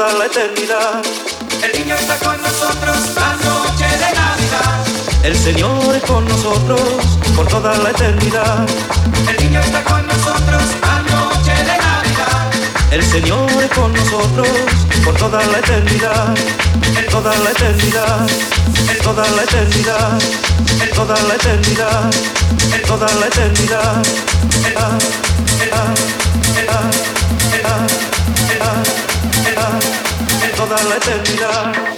toda la eternidad. El niño está con nosotros la noche de Navidad. El Señor es con nosotros por toda la eternidad. El niño está con nosotros la noche de Navidad. El Señor es con nosotros por toda la eternidad. En toda la eternidad. En toda la eternidad. En toda la eternidad. En toda la eternidad. En toda la eternidad. toda la eternidad.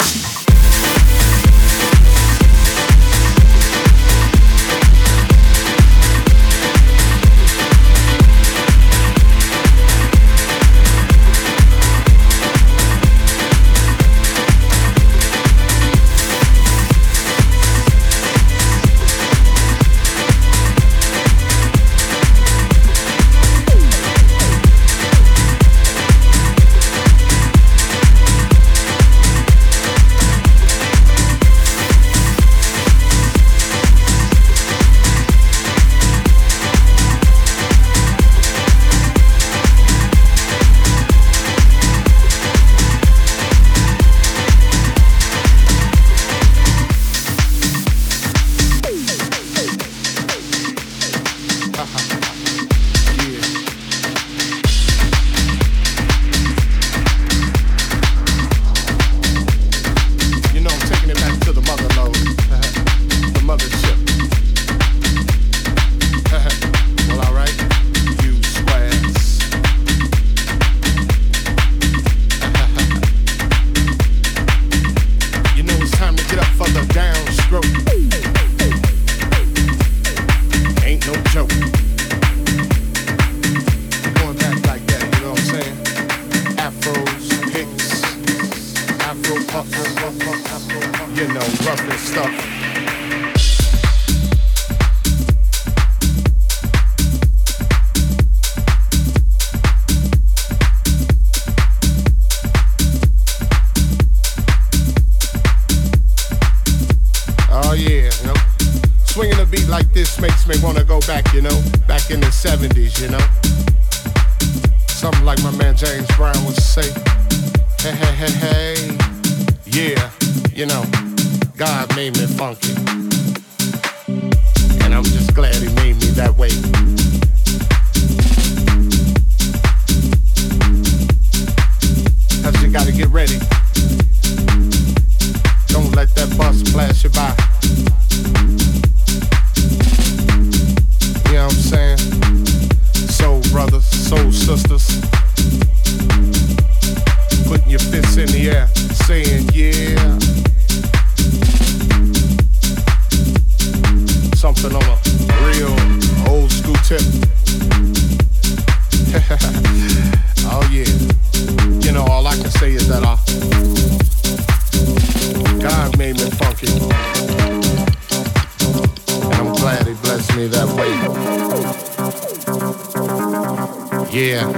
Yeah.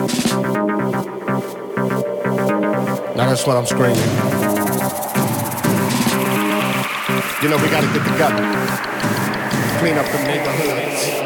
Now that's what I'm screaming. You know, we gotta get the gut. Clean up the neighborhoods.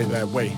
in their way.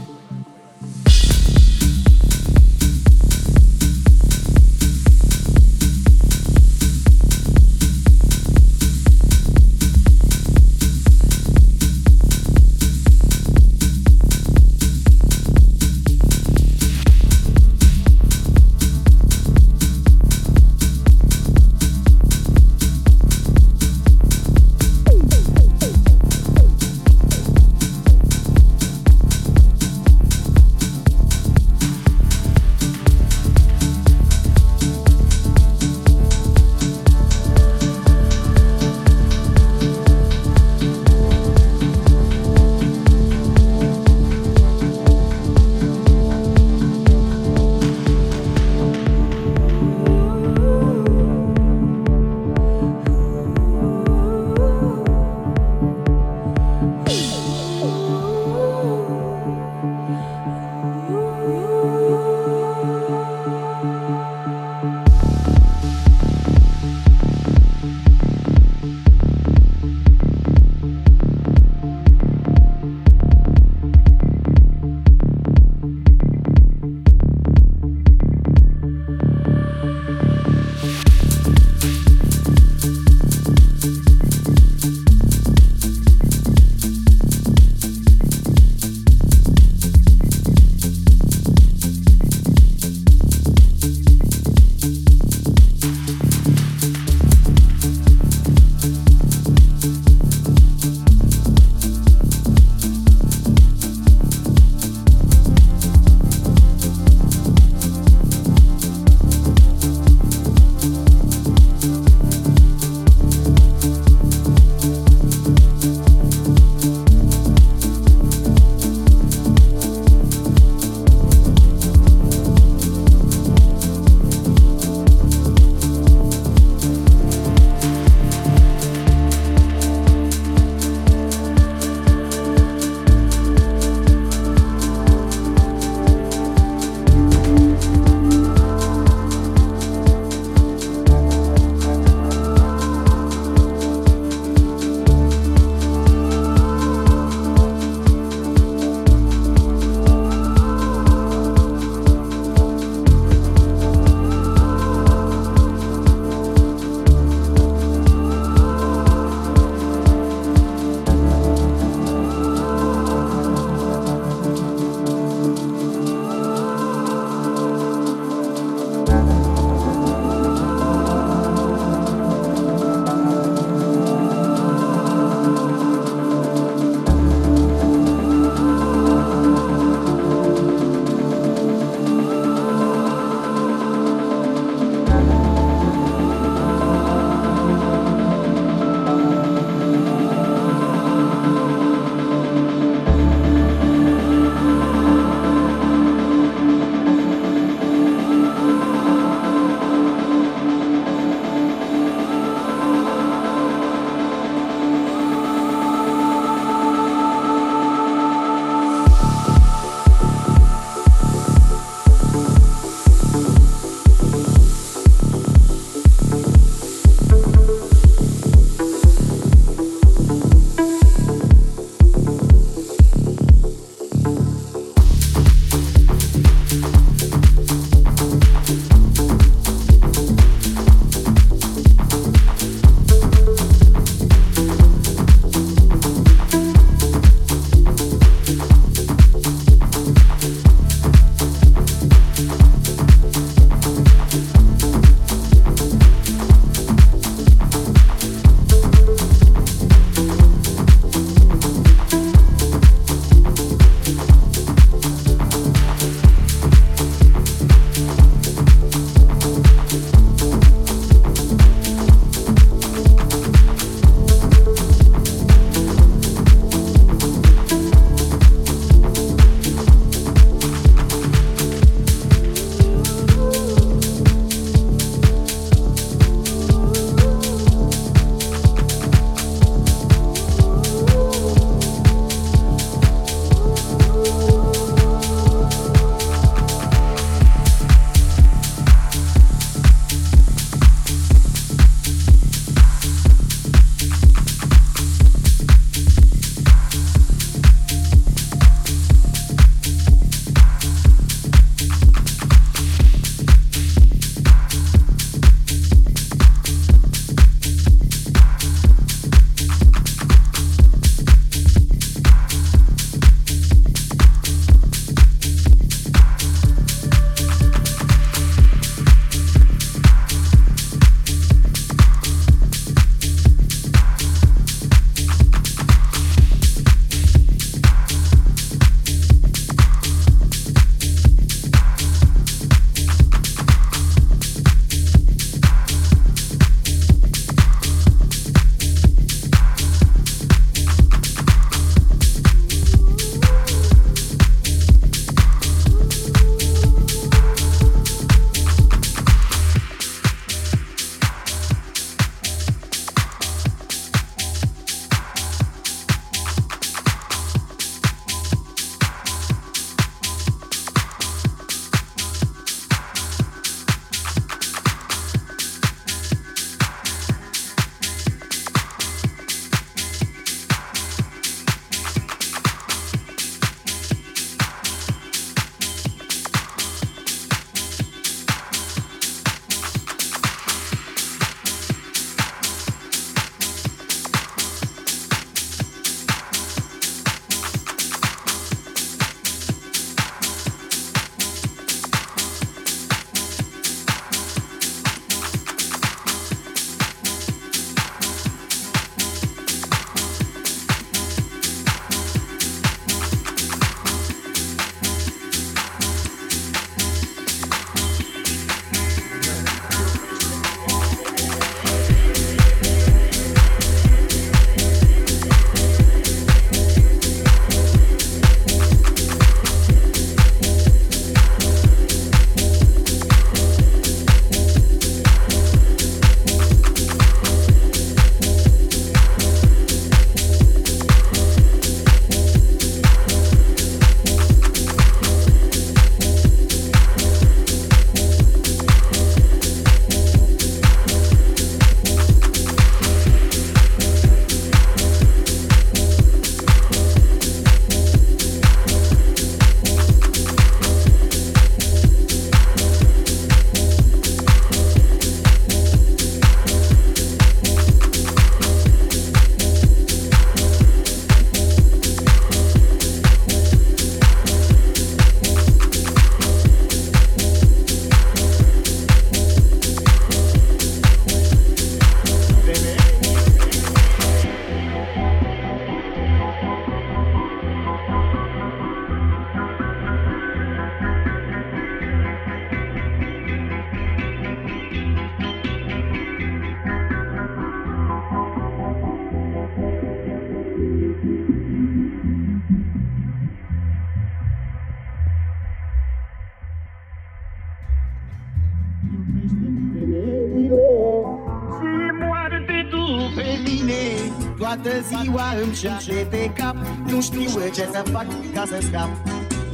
Toată ziua îmi șade pe cap. Nu știu ce să fac ca să scap.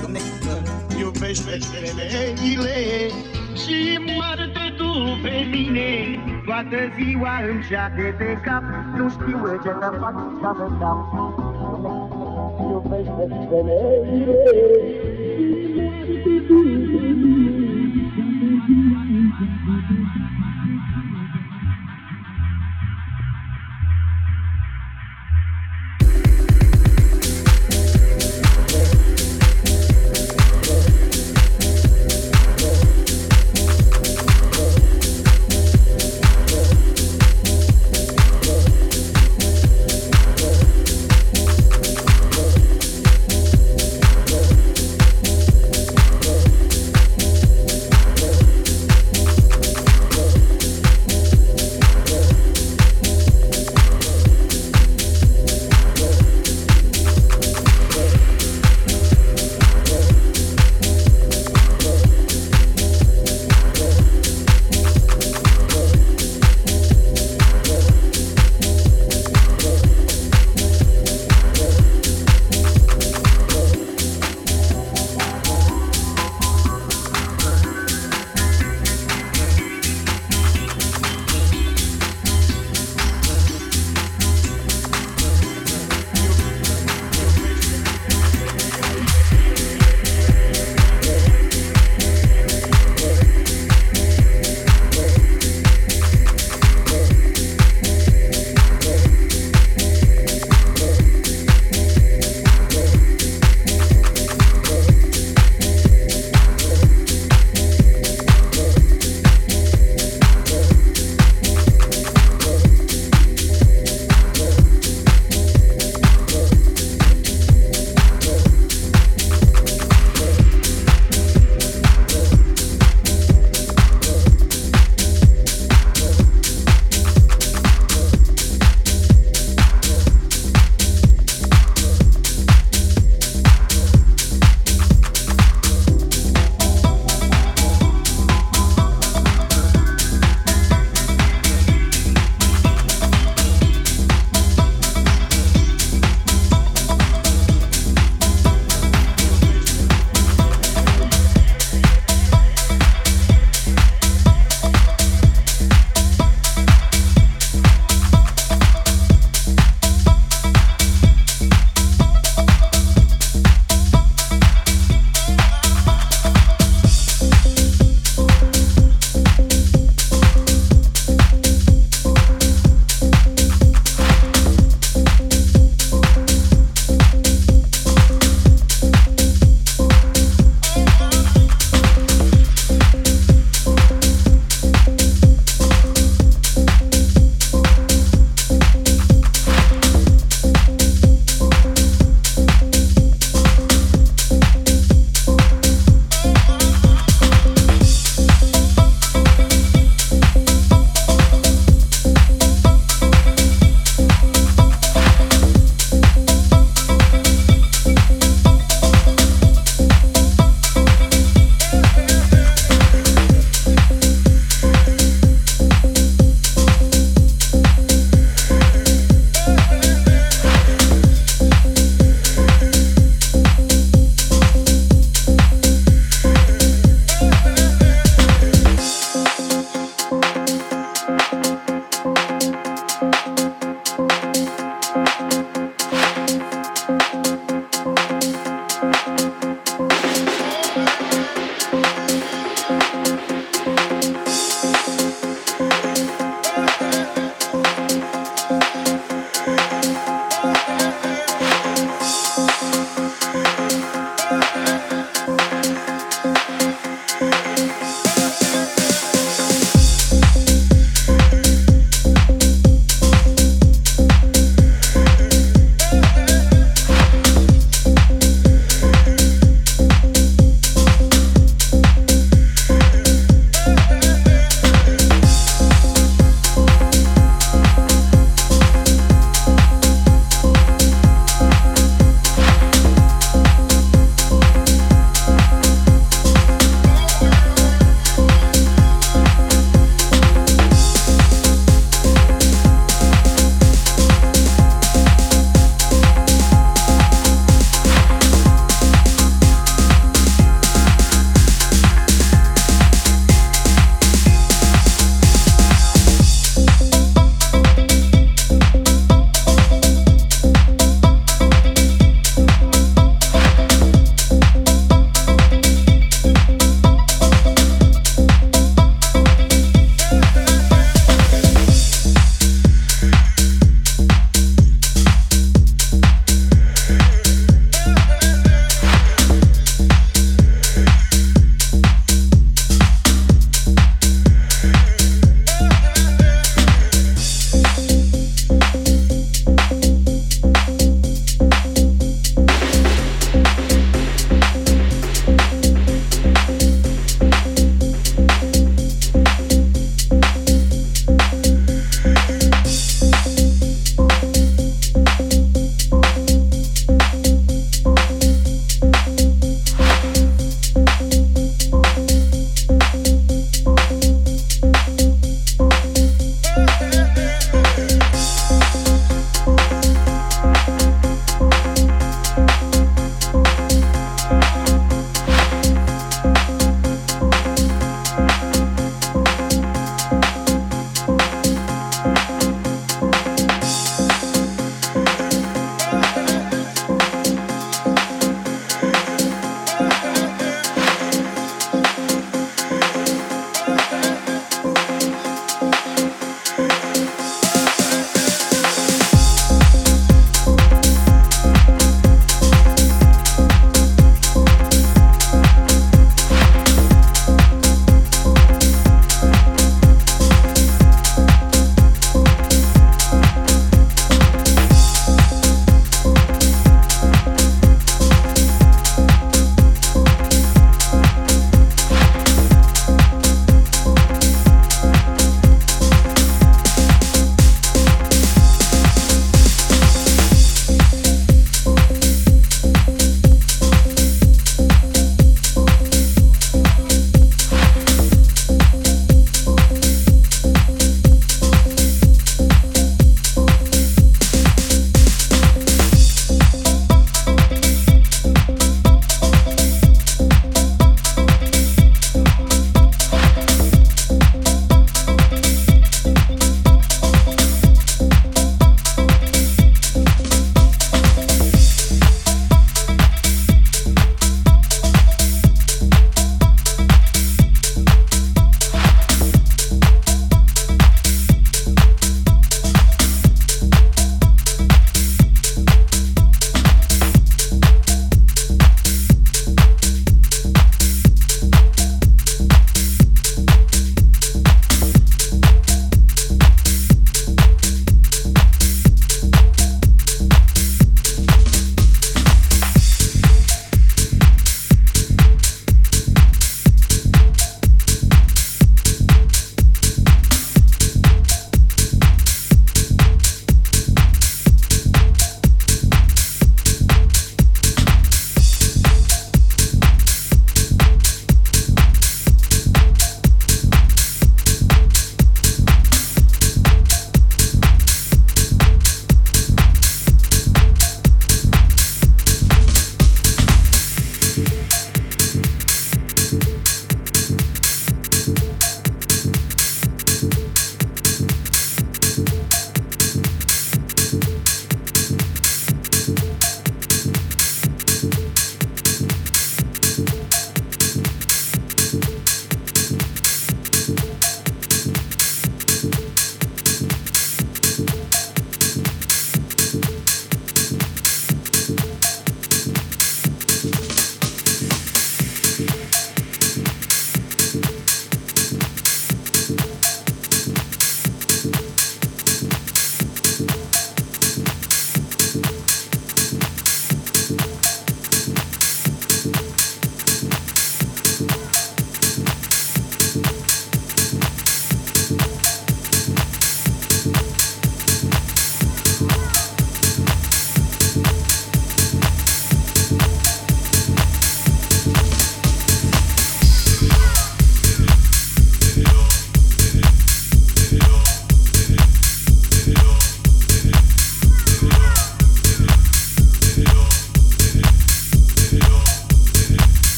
Dumnezeu iubește femeile Și moarte tu pe mine. Toată ziua îmi șade pe cap. Nu știu ce să fac ca să scap. Dumnezeu iubește femeile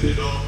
Take it off.